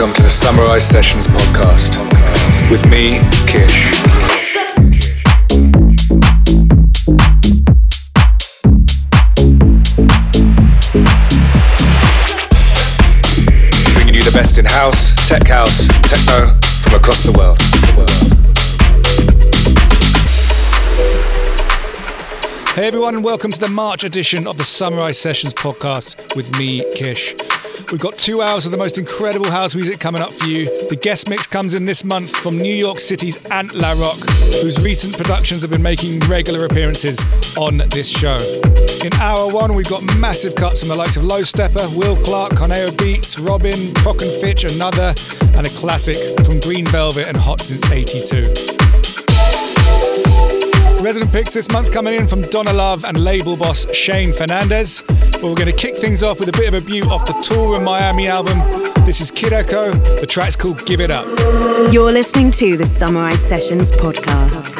welcome to the Samurai Sessions podcast with me, Kish. Bringing you the best in house, tech house, techno from across the world. Hey everyone, and welcome to the March edition of the Samurai Sessions podcast with me, Kish. We've got two hours of the most incredible house music coming up for you. The guest mix comes in this month from New York City's Ant La whose recent productions have been making regular appearances on this show. In hour one, we've got massive cuts from the likes of Low Steppa, Will Clarke, Corneo Beats, Robin, Prok and Fitch, Another, and a classic from Green Velvet and Hot Since 82. Resident picks this month coming in from Donna Love and label boss Shane Fernandez. But we're going to kick things off with a bit of a beaut off the Toolroom Miami album. This is Kid Echo. The track's called Give It Up. You're listening to the Samurai Sessions podcast.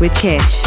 With Kish.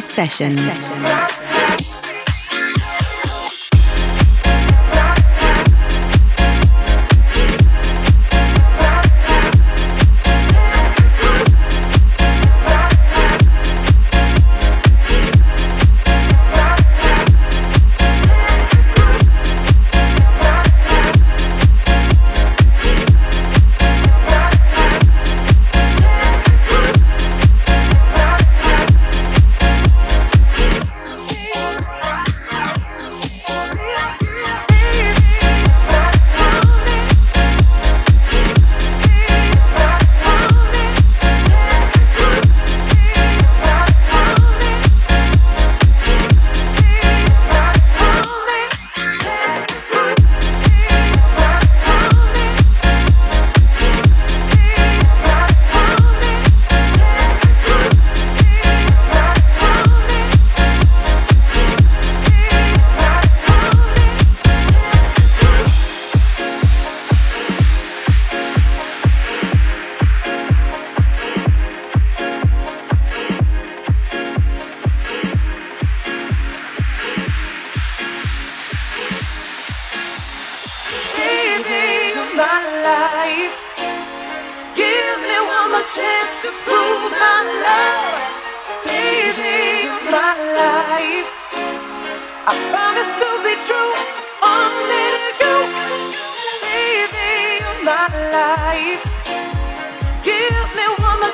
Sessions.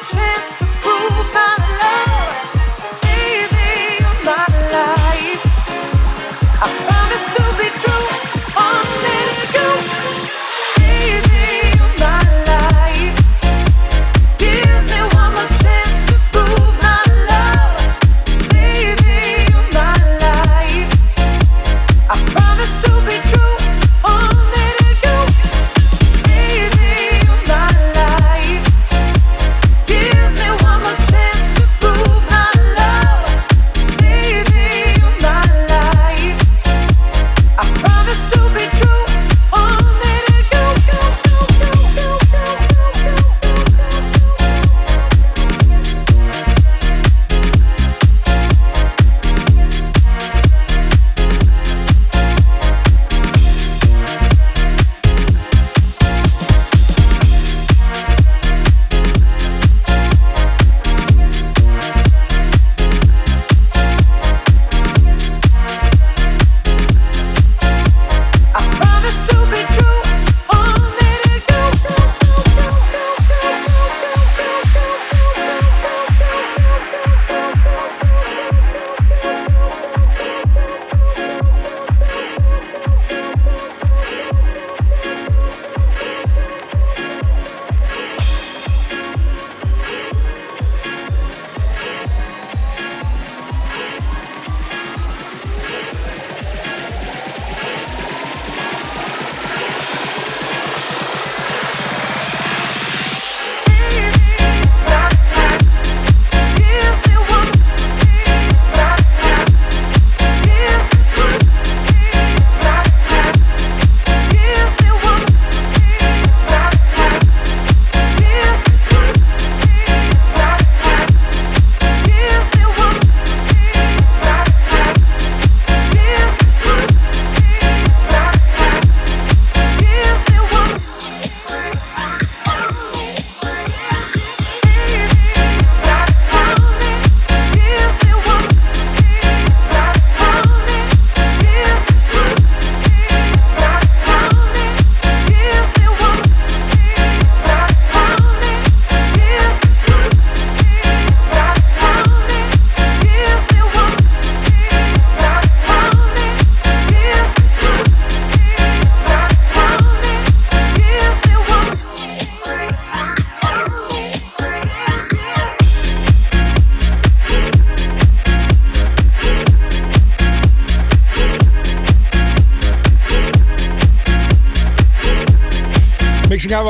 Sessions.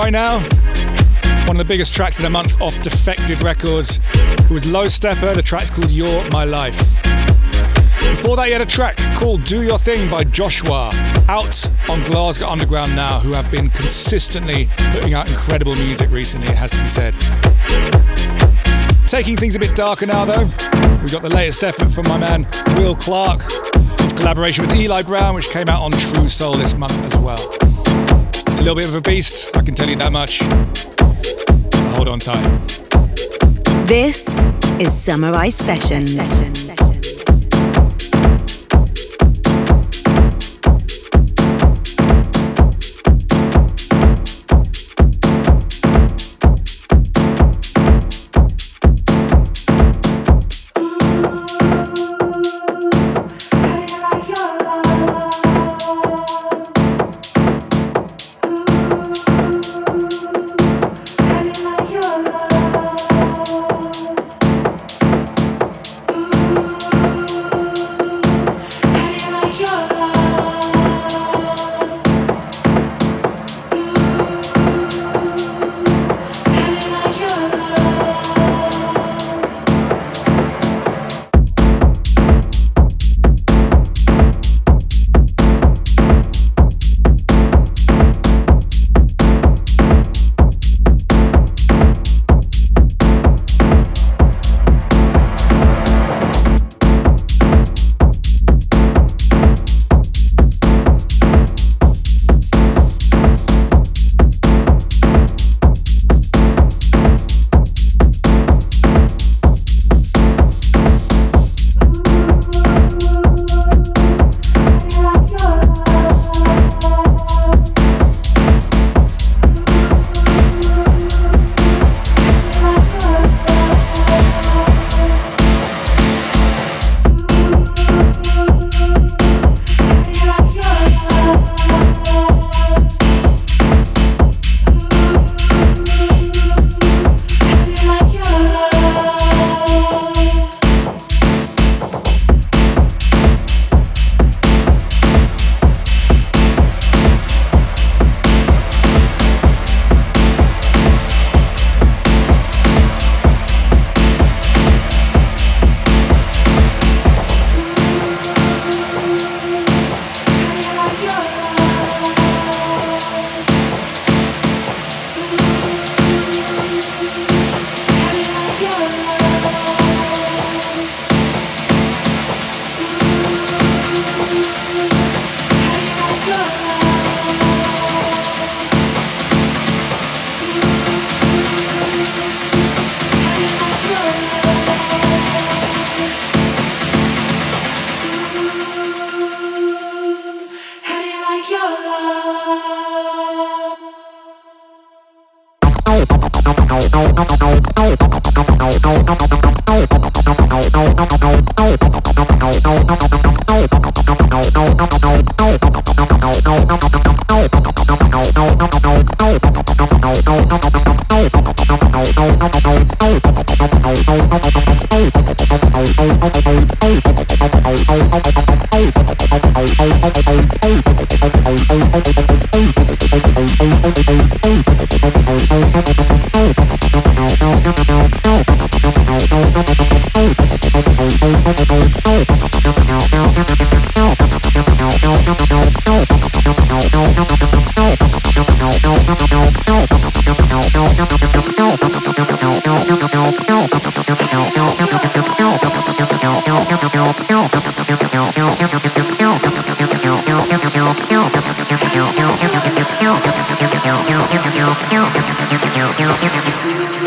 Right now. One of the biggest tracks of the month off Defected Records. It was Low Steppa. The track's called You're My Life. Before that, you had a track called Do Your Thing by Joshua, out on Glasgow Underground now, who have been consistently putting out incredible music recently, it has to be said. Taking things a bit darker now, though, we've got the latest effort from my man Will Clarke. His collaboration with Eli Brown, which came out on True Soul this month as well. It's a little bit of a beast, I can tell you that much. So hold on tight. This is Samurai Sessions. Incredible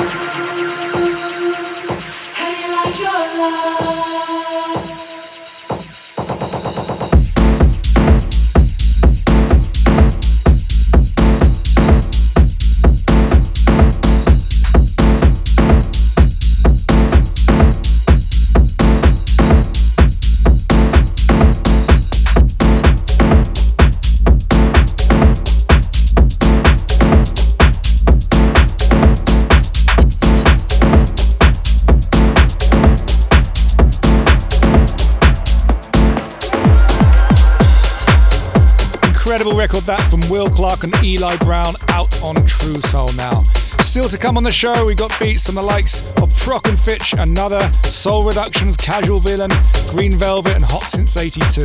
Eli Brown out on True Soul now. Still to come on the show, we got beats from the likes of Prok and Fitch, another Soul Reductions, Casual Villain, Green Velvet, and Hot Since 82.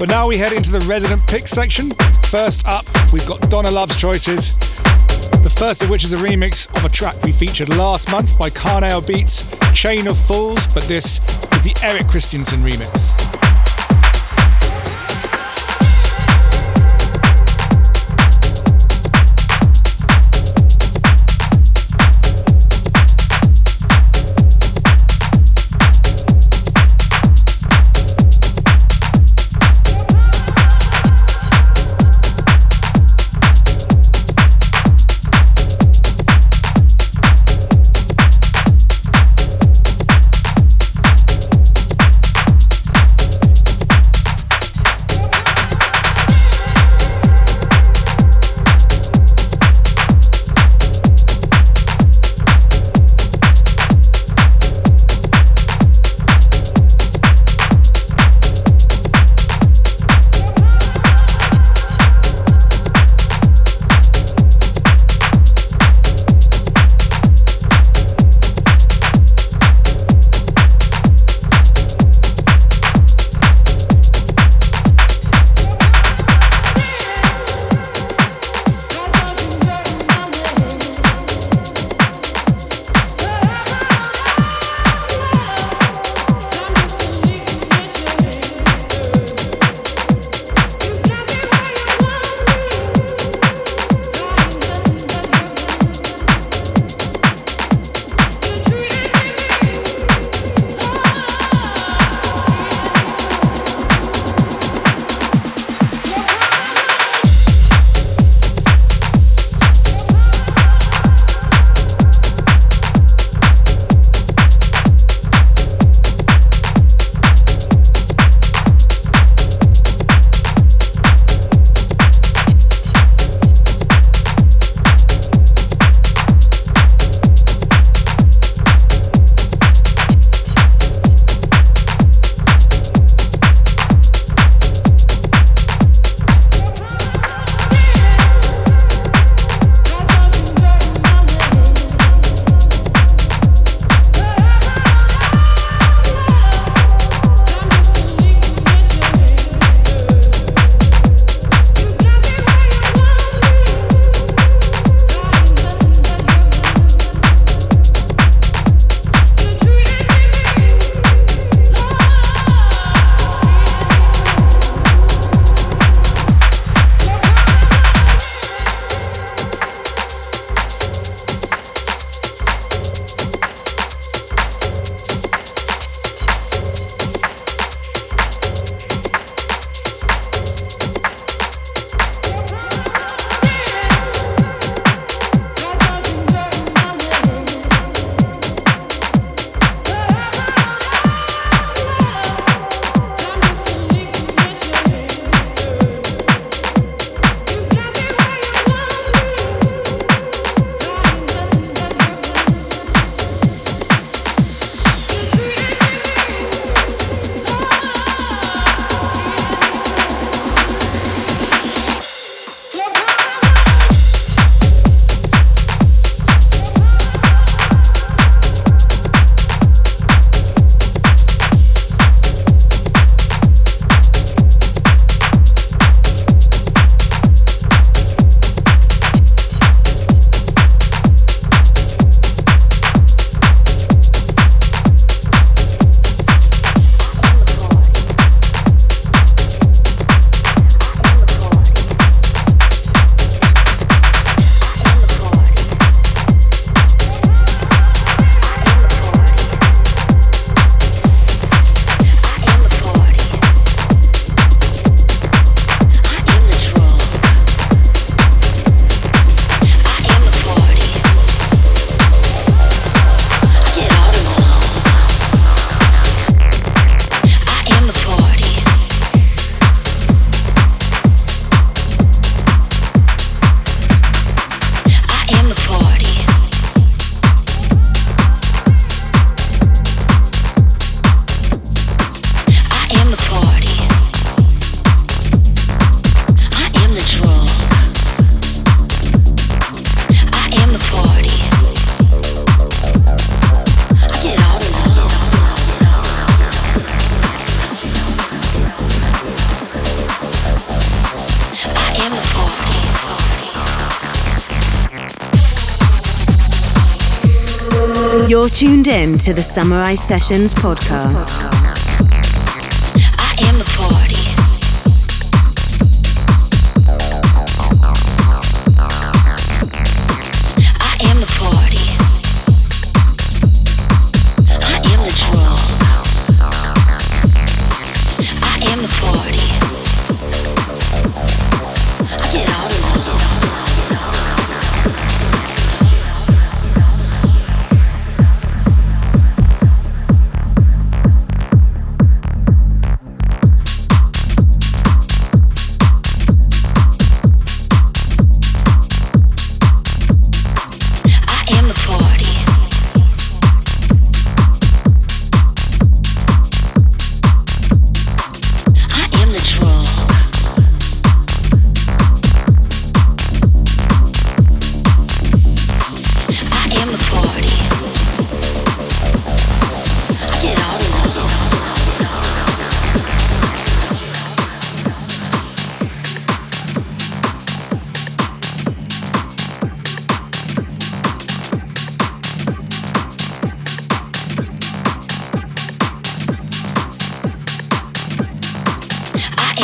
But now we head into the resident pick section. First up, we've got Donna Love's choices. The first of which is a remix of a track we featured last month by Carnail Beats, Chain of Fools, but this is the Eric Christensen remix. In to the Samurai Sessions podcast.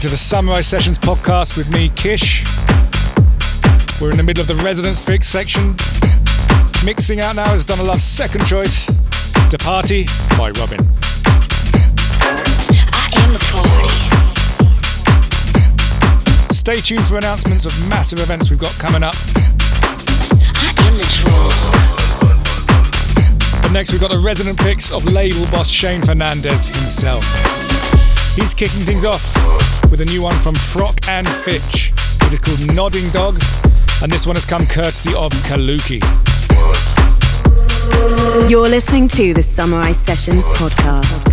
to the Samurai Sessions podcast with me, Kish. We're in the middle of the Residence Pick section. Mixing out now is Donna Love's second choice, To Party by Robin. I am the party. Stay tuned for announcements of massive events we've got coming up. I am the draw. But next we've got the resident picks of label boss Shane Fernandez himself. He's kicking things off with a new one from Prok and Fitch. It is called Nodding Dog, and this one has come courtesy of Kaluki. You're listening to the Samurai Sessions podcast.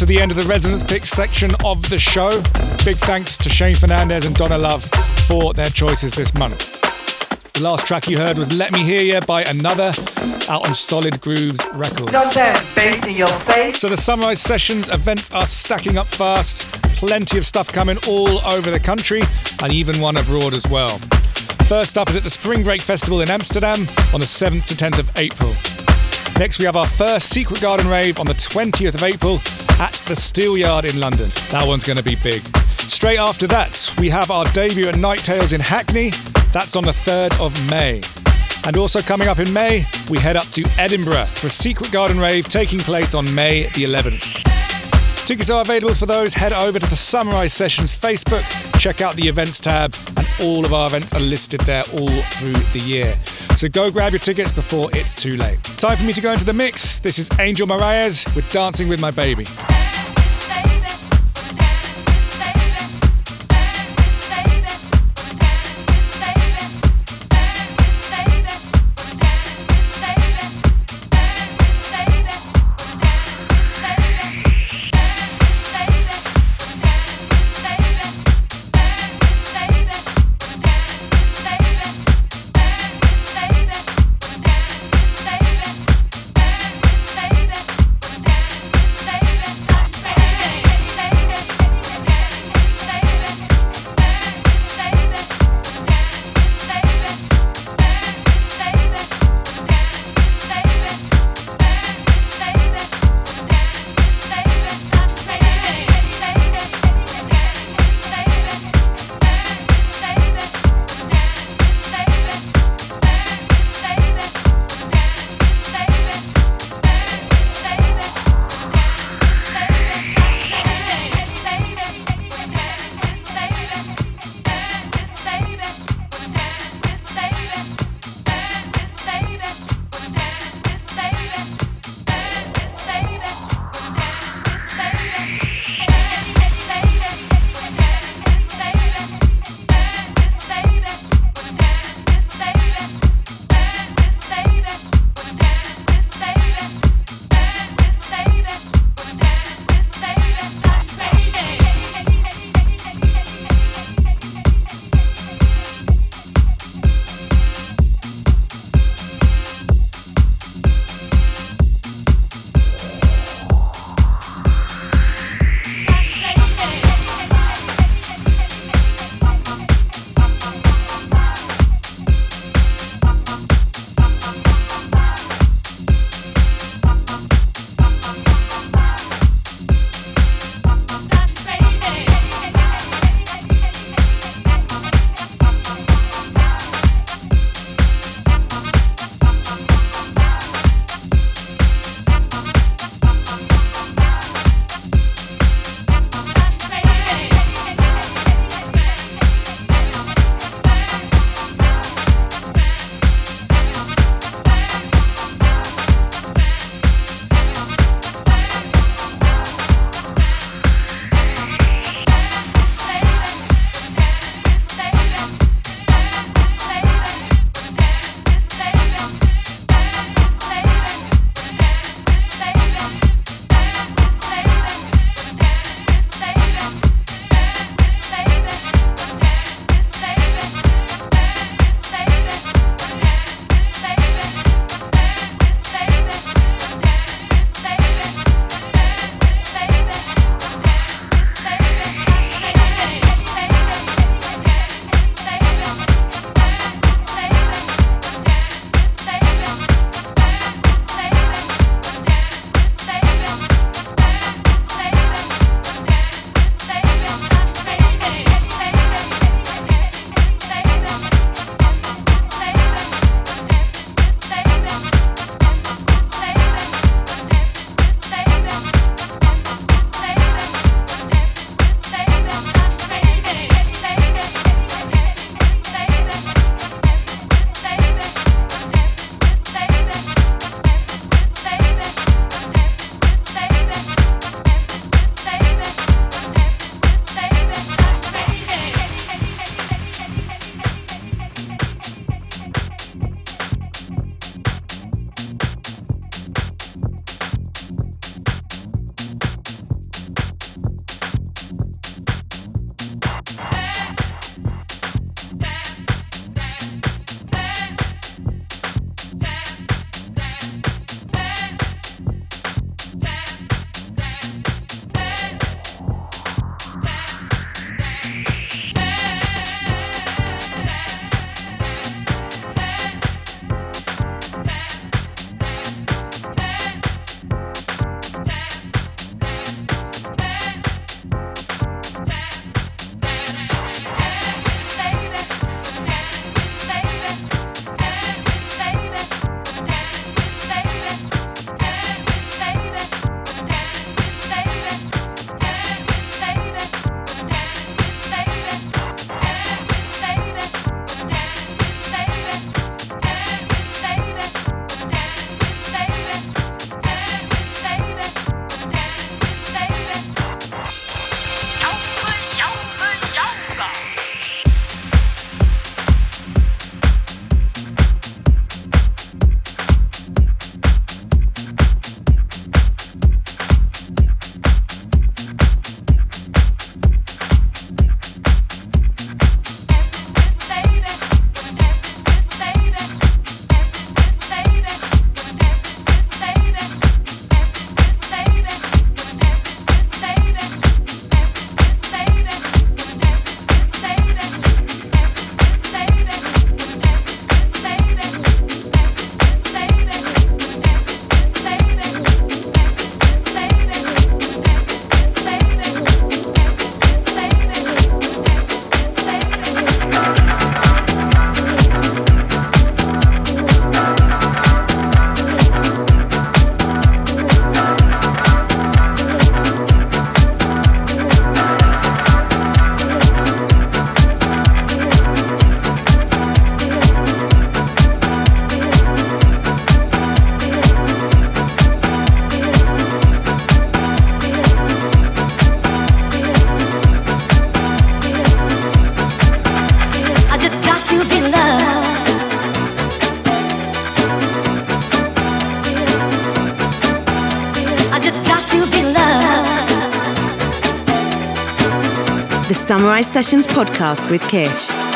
To the end of the Resonance Picks section of the show. Big thanks to Shane Fernandez and Donna Love for their choices this month. The last track you heard was Let Me Hear Ya by Another, out on Solid Grooves Records. You know what Bass in your face. So the Sunrise Sessions events are stacking up fast. Plenty of stuff coming all over the country and even one abroad as well. First up is at the Spring Break Festival in Amsterdam on the 7th to 10th of April. Next, we have our first Secret Garden rave on the 20th of April at the Steelyard in London. That one's going to be big. Straight after that, we have our debut at Night Tales in Hackney. That's on the 3rd of May. And also coming up in May, we head up to Edinburgh for a Secret Garden rave taking place on May the 11th. Tickets are available for those. Head over to the Sunrise Sessions Facebook, check out the events tab, and all of our events are listed there all through the year. So go grab your tickets before it's too late. Time for me to go into the mix. This is Angel Moraes with Dancing with My. Baby Sessions podcast with Kish.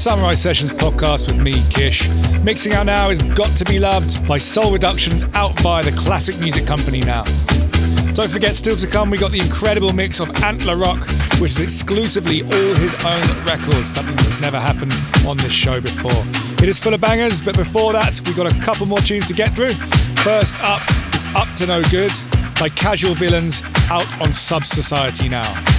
Sunrise Sessions podcast with me, Kish. Mixing out now is Got to Be Loved by Soul Reductions out via the Classic Music Company now. Don't forget, still to come, we got the incredible mix of Antler Rock, which is exclusively all his own records, something that's never happened on this show before. It is full of bangers, but before that, we've got a couple more tunes to get through. First up is Up to No Good by Casual Villains out on Sub Society now.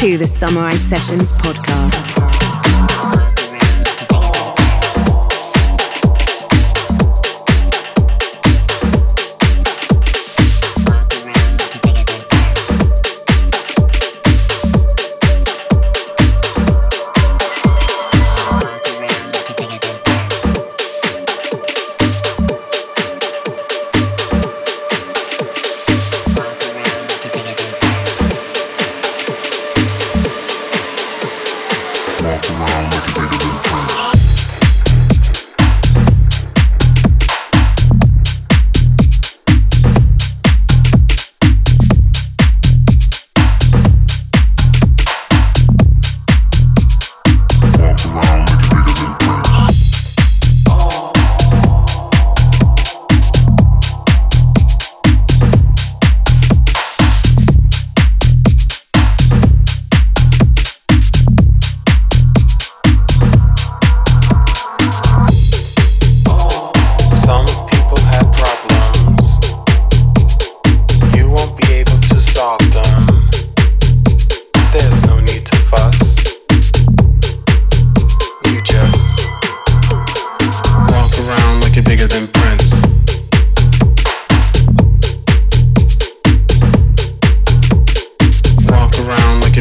To the Summer Ice Sessions podcast.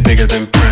bigger than Prince.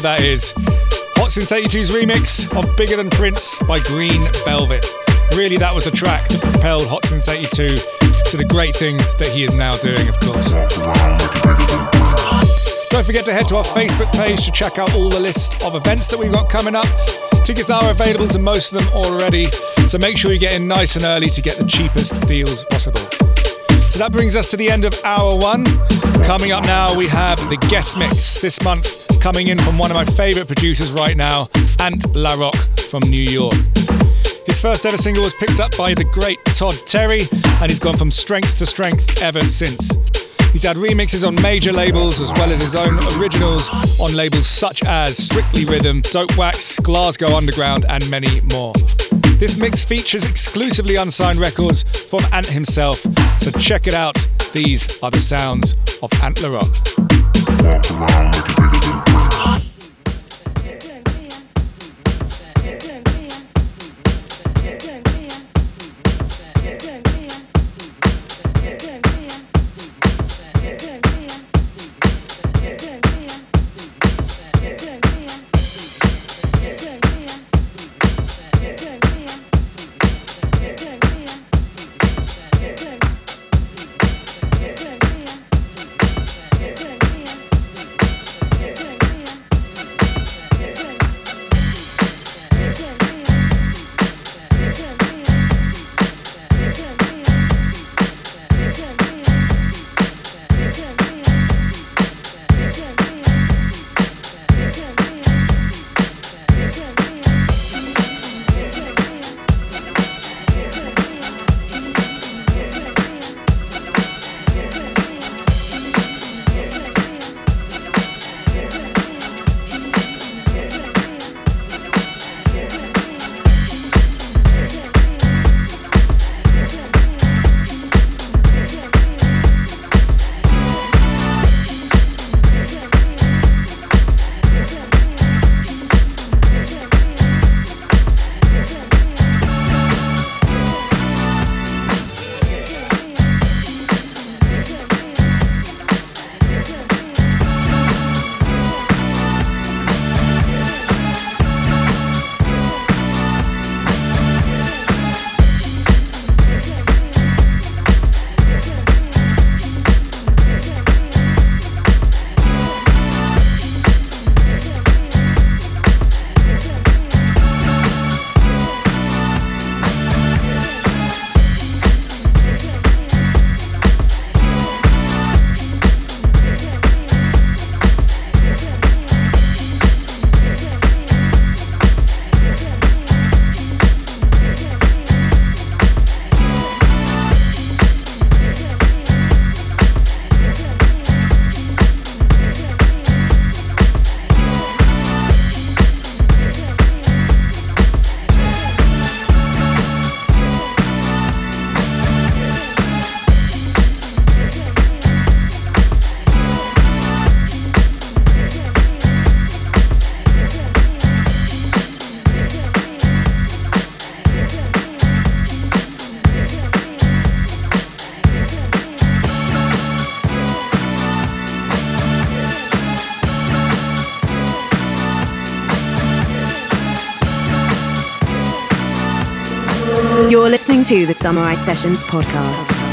Record that is. Since 82's remix of Bigger Than Prince by Green Velvet. Really, that was the track that propelled Hot Since 82 to the great things that he is now doing, of course. Don't forget to head to our Facebook page to check out all the list of events that we've got coming up. Tickets are available to most of them already, so make sure you get in nice and early to get the cheapest deals possible. So that brings us to the end of hour one. Coming up now, we have the guest mix this month coming in from one of my favourite producers right now, Ant LaRock from New York. His first ever single was picked up by the great Todd Terry, and he's gone from strength to strength ever since. He's had remixes on major labels as well as his own originals on labels such as Strictly Rhythm, Dope Wax, Glasgow Underground, and many more. This mix features exclusively unsigned records from Ant himself, so check it out. These are the sounds of Ant LaRock. To the Samurai Sessions podcast.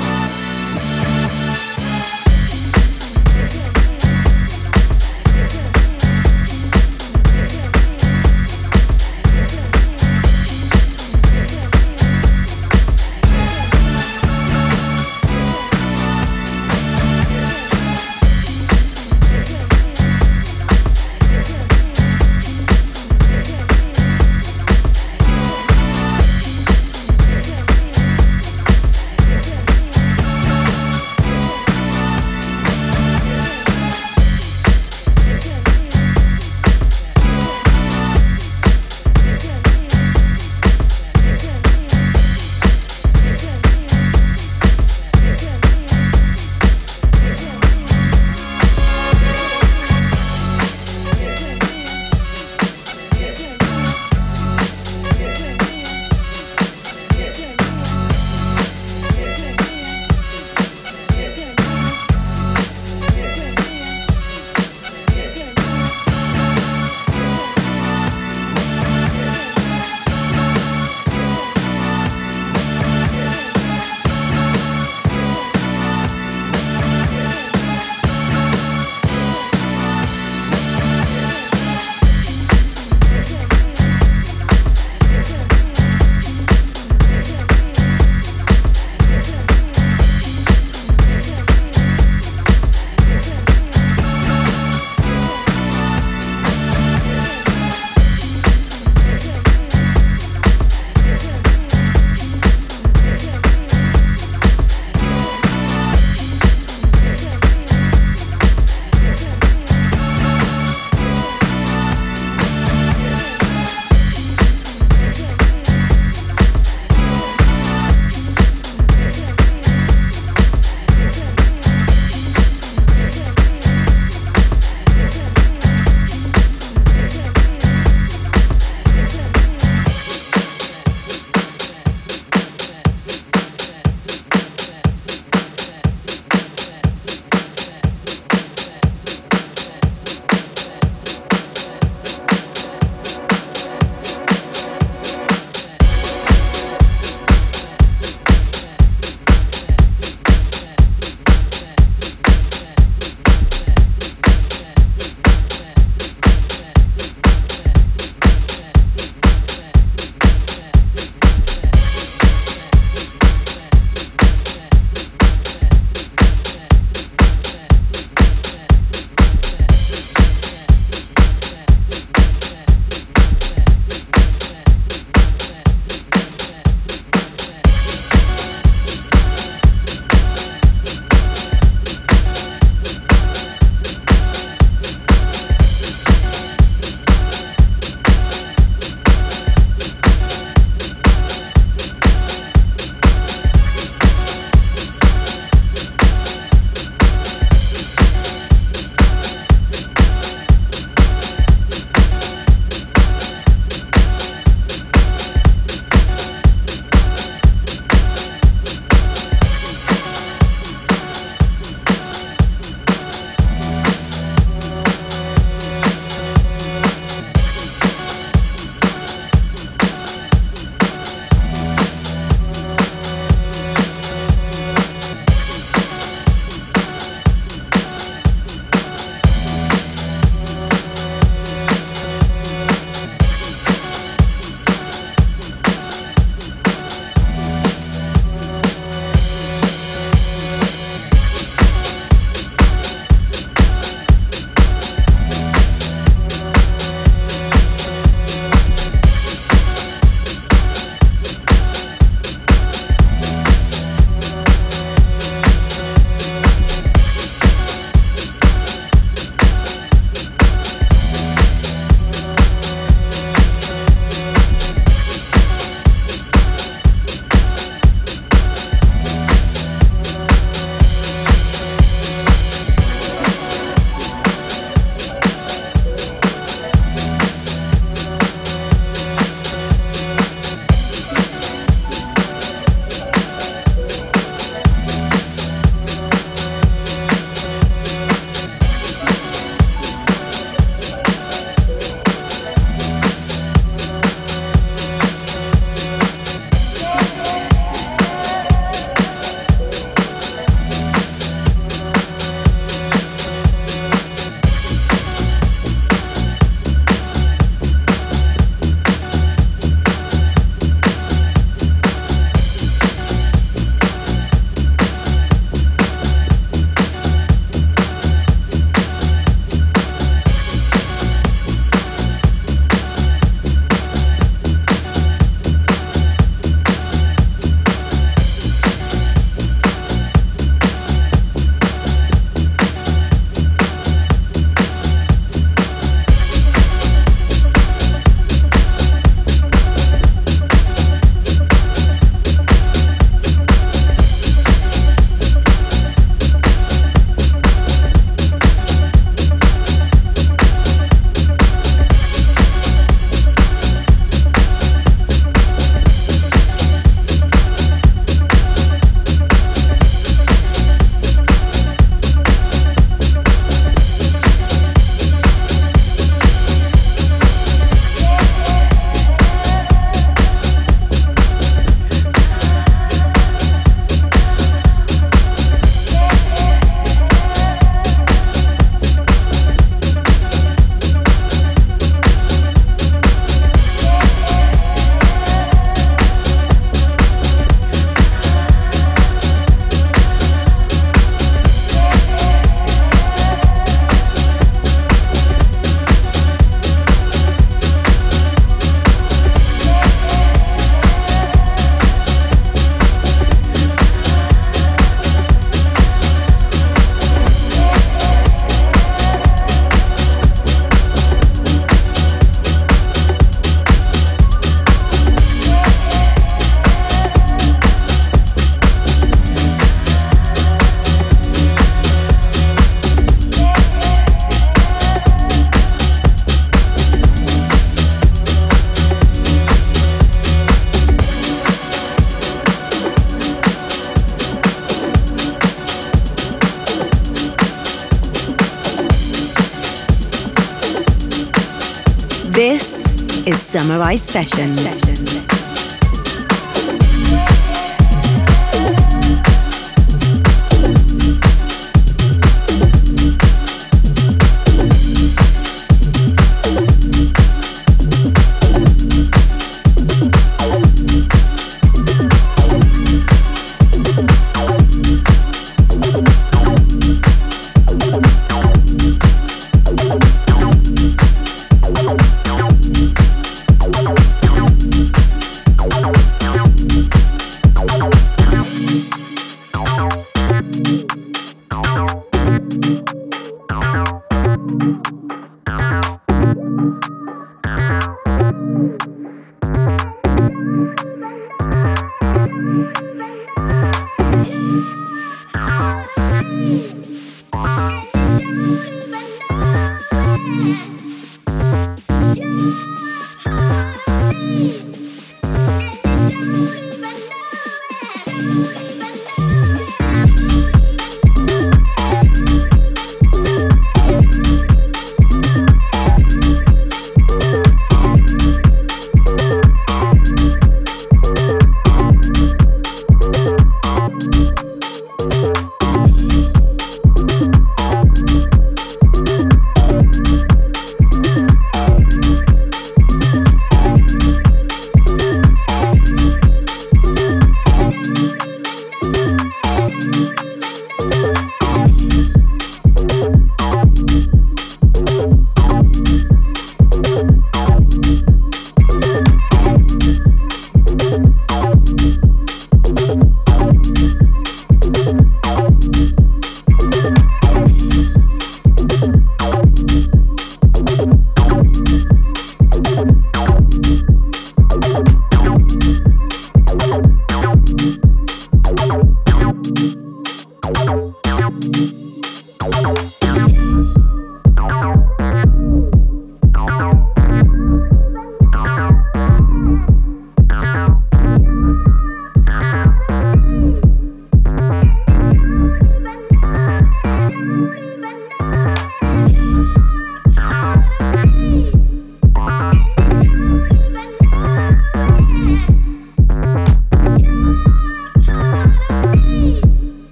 Samurai Sessions.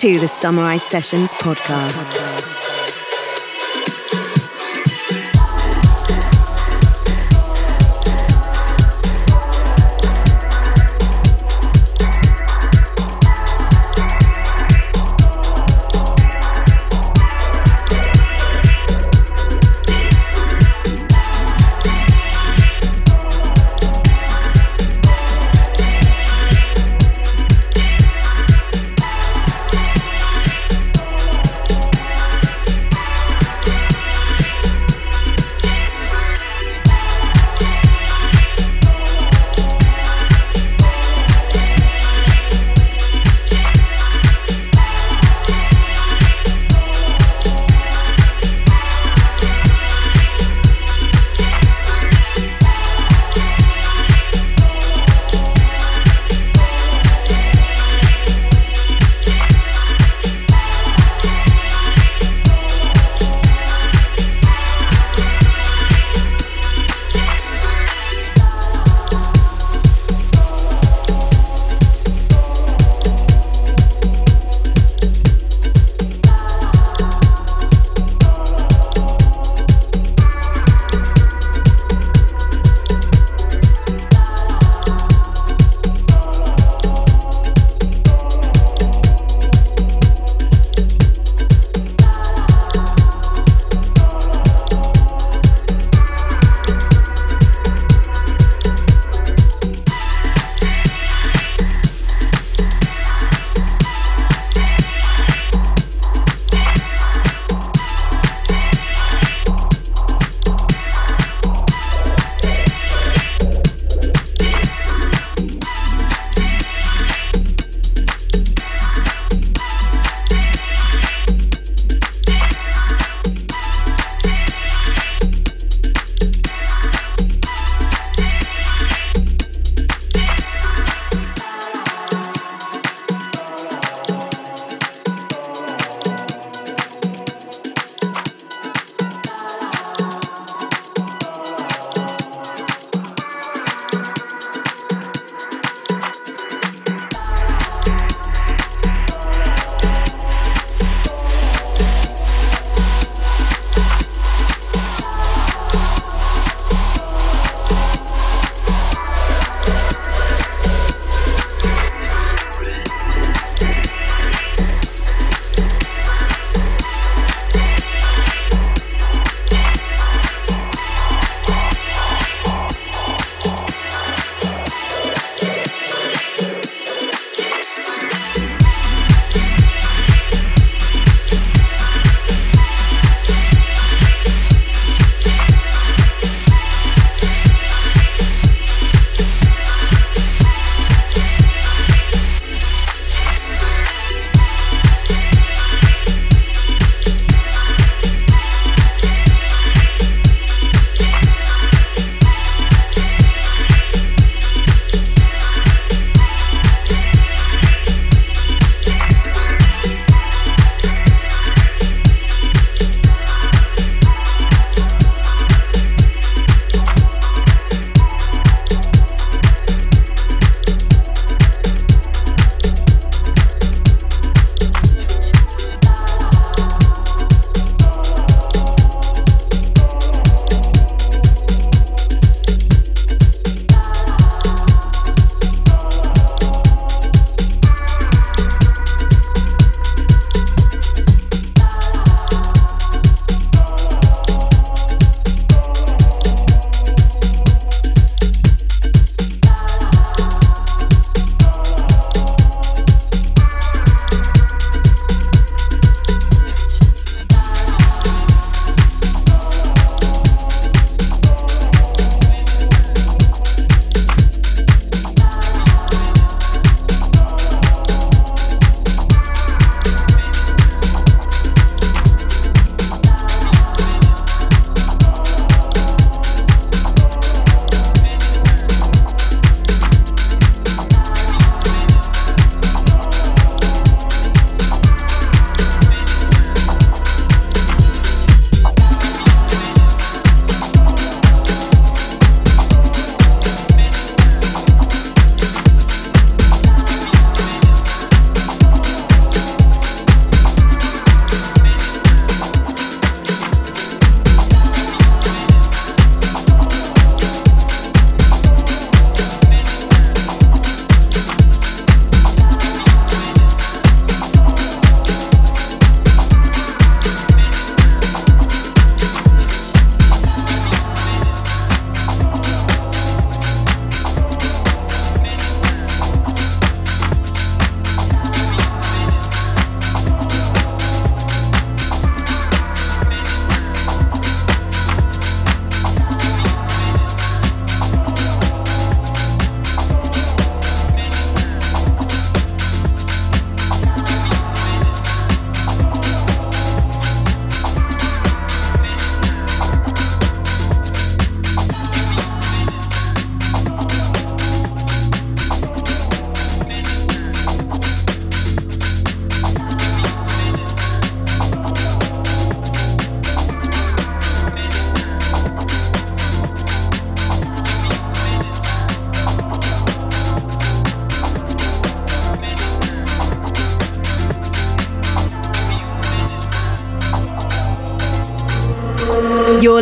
To the Samurai Sessions podcast.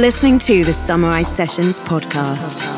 Listening to the Samurai Sessions podcast.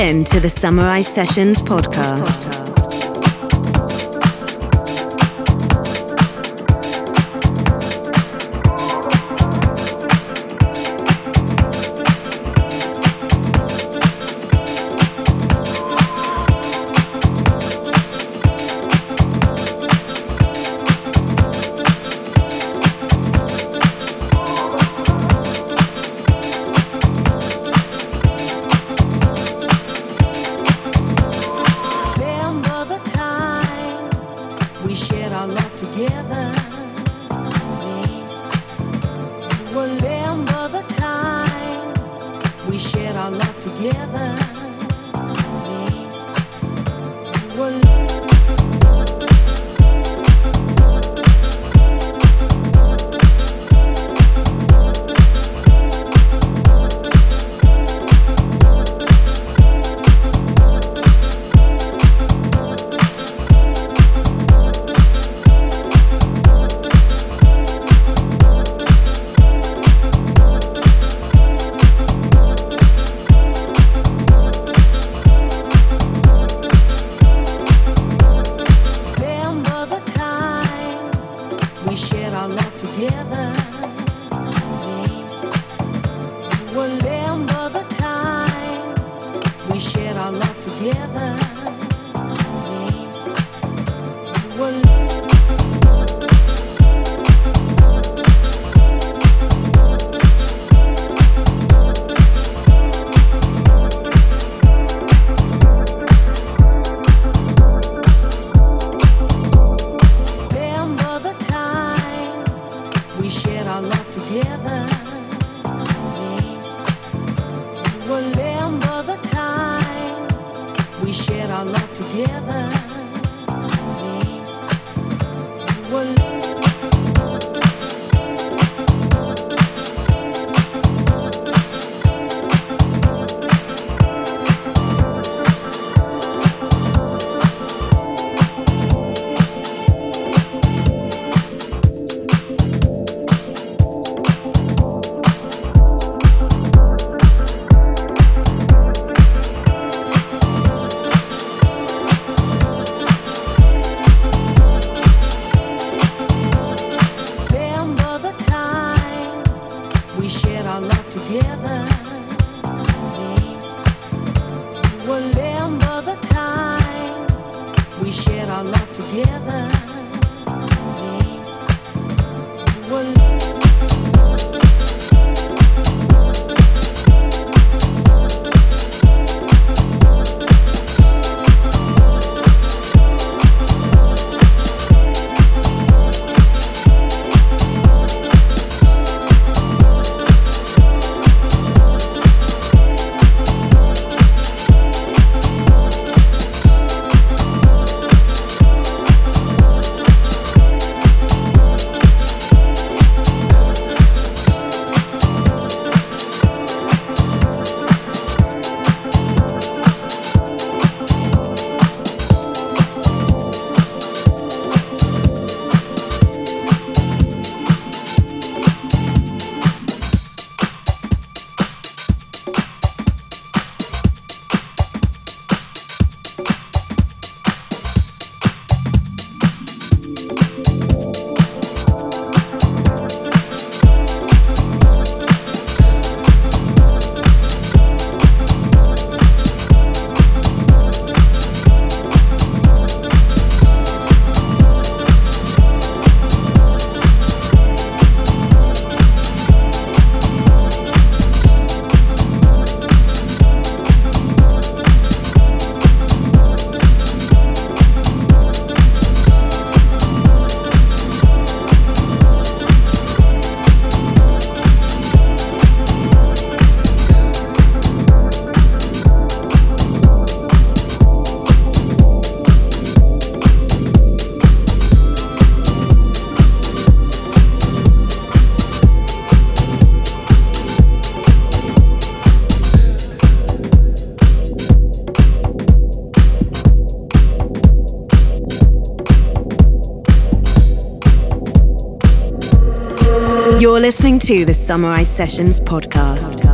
In to the Samurai Sessions podcast. To the Samurai Sessions podcast.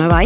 Samurai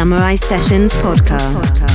Samurai Sessions podcast.